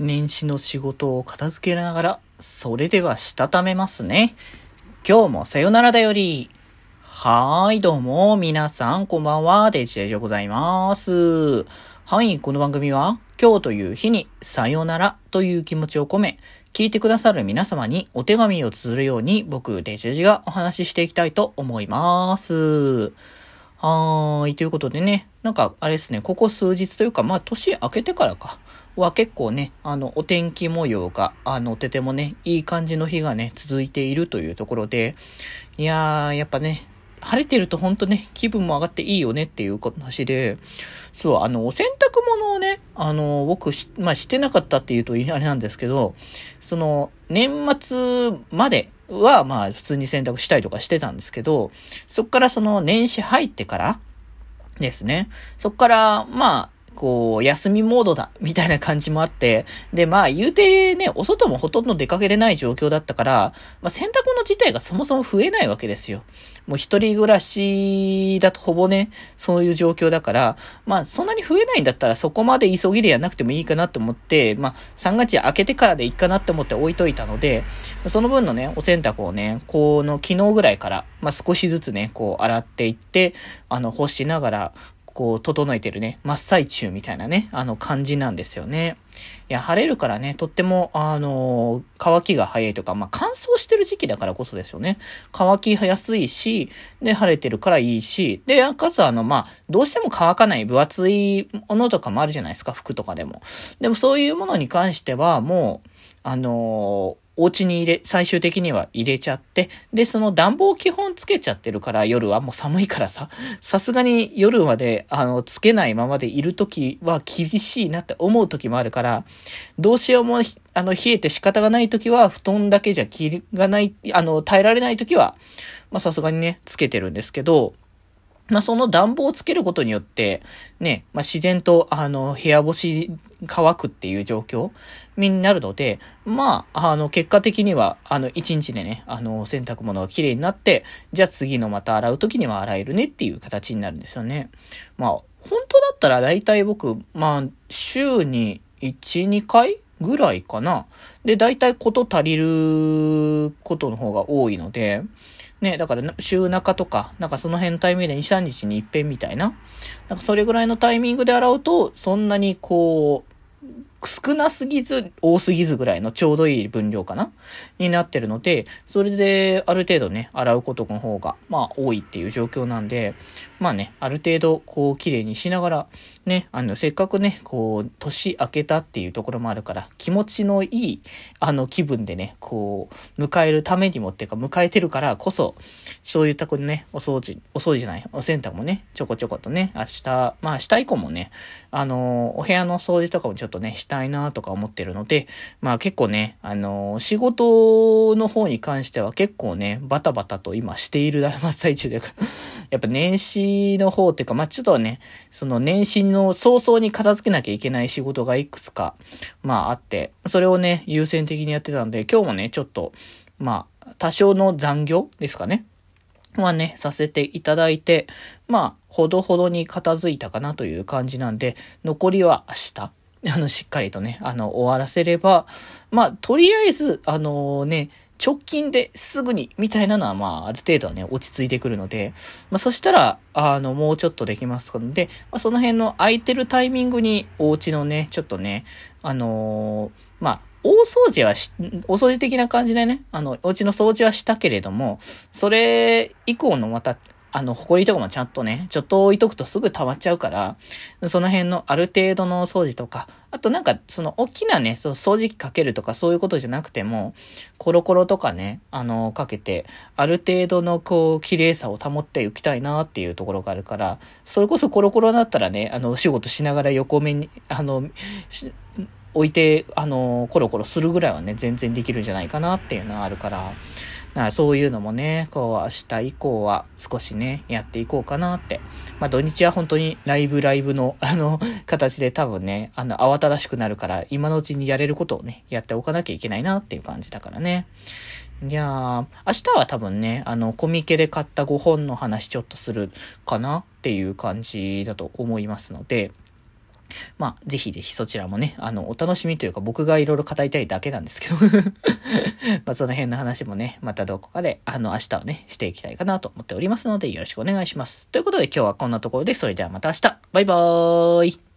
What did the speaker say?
年始の仕事を片付けながら、それではしたためますね。今日もさよならだより。はーい、どうも、皆さん、こんばんは、デジェジでございます。はい、この番組は、今日という日に、さよならという気持ちを込め、聞いてくださる皆様にお手紙を綴るように、僕、デジェジがお話ししていきたいと思います。はーい。ということでね、なんか、あれですね、ここ数日というか、まあ、年明けてからか、は結構ね、あの、お天気模様が、あの、とてもね、いい感じの日がね、続いているというところで、いやー、やっぱね、晴れてるとほんとね、気分も上がっていいよねっていう話で、そう、あの、お洗濯物をね、あの、僕まあ、してなかったっていうとあれなんですけど、その、年末までは、まあ、普通に洗濯したりとかしてたんですけど、そっからその年始入ってからですね、そっから、まあ、こう、休みモードだ、みたいな感じもあって、で、まあ、言うてね、お外もほとんど出かけてない状況だったから、まあ、洗濯物自体がそもそも増えないわけですよ。もう一人暮らしだとほぼね、そういう状況だから、まあ、そんなに増えないんだったらそこまで急ぎでやんなくてもいいかなと思って、まあ、3月明けてからでいいかなって思って置いといたので、その分のね、お洗濯をね、この昨日ぐらいから、まあ、少しずつね、こう、洗っていって、あの、干しながら、こう、整えてるね、真っ最中みたいなね、あの感じなんですよね。いや、晴れるからね、とっても、あの乾きが早いとか、まあ、乾燥してる時期だからこそですよね。乾きやすいし、で、晴れてるからいいし、で、かつあの、まあ、どうしても乾かない分厚いものとかもあるじゃないですか、服とかでも。でもそういうものに関しては、もう、あのお家に入れ、最終的には入れちゃって、で、その暖房基本つけちゃってるから夜はもう寒いからさ、さすがに夜まで、あの、つけないままでいるときは厳しいなって思うときもあるから、どうしようも、あの、冷えて仕方がないときは、布団だけじゃ気がない、あの、耐えられないときは、まさすがにね、つけてるんですけど、まあ、その暖房をつけることによって、ね、まあ、自然と、あの、部屋干し乾くっていう状況になるので、まあ、あの、結果的には、あの、一日でね、あの、洗濯物が綺麗になって、じゃあ次のまた洗う時には洗えるねっていう形になるんですよね。まあ、本当だったら大体僕、まあ、週に1、2回ぐらいかな。で、大体こと足りることの方が多いので、ね、だから週中とか、なんかその辺のタイミングで2、3日に一遍みたいな。なんかそれぐらいのタイミングで洗うと、そんなにこう、少なすぎず、多すぎずぐらいのちょうどいい分量かな？になってるので、それである程度ね、洗うことの方が、まあ多いっていう状況なんで、まあね、ある程度こう綺麗にしながら、ね、あの、せっかくね、こう、年明けたっていうところもあるから、気持ちのいい、あの気分でね、こう、迎えるためにもっていうか、迎えてるからこそ、そういったこね、お掃除、お掃除じゃない、お洗濯もね、ちょこちょことね、明日、まあ明日以降もね、あの、お部屋の掃除とかもちょっとね、たいなとか思ってるので、まあ結構ね、あの、仕事の方に関しては結構ね、バタバタと今している 真っ最中で、やっぱ年始の方っていうか、まあちょっとね、その年始の早々に片付けなきゃいけない仕事がいくつか、まああって、それをね、優先的にやってたんで、今日もね、ちょっと、まあ、多少の残業ですかね。はね、させていただいて、まあ、ほどほどに片付いたかなという感じなんで、残りは明日、あの、しっかりとね、あの、終わらせれば、まあ、とりあえず、あのね、直近ですぐに、みたいなのは、まあ、ある程度はね、落ち着いてくるので、まあ、そしたら、あの、もうちょっとできますので、まあ、その辺の空いてるタイミングに、お家のね、ちょっとね、あのー、まあ、大掃除はし、お掃除的な感じでね、あの、お家の掃除はしたけれども、それ以降のまた、あの、埃とかもちゃんとね、ちょっと置いとくとすぐ溜まっちゃうから、その辺のある程度の掃除とか、あとなんか、その、大きなね、その掃除機かけるとかそういうことじゃなくても、コロコロとかね、あの、かけて、ある程度のこう、綺麗さを保っていきたいなっていうところがあるから、それこそコロコロだったらね、あの、お仕事しながら横目に、あの、置いて、あの、コロコロするぐらいはね、全然できるんじゃないかなっていうのはあるから、からそういうのもね、こう明日以降は少しね、やっていこうかなって。まあ土日は本当にライブライブの あの形で多分ね、あの慌ただしくなるから今のうちにやれることをね、やっておかなきゃいけないなっていう感じだからね。いやー、明日は多分ね、あの、コミケで買った5本の話ちょっとするかなっていう感じだと思いますので、まあ、ぜひぜひそちらもね、あの、お楽しみというか僕がいろいろ語りたいだけなんですけど。まあ、その辺の話もね、またどこかで、あの、明日をね、していきたいかなと思っておりますので、よろしくお願いします。ということで今日はこんなところで、それではまた明日。バイバーイ。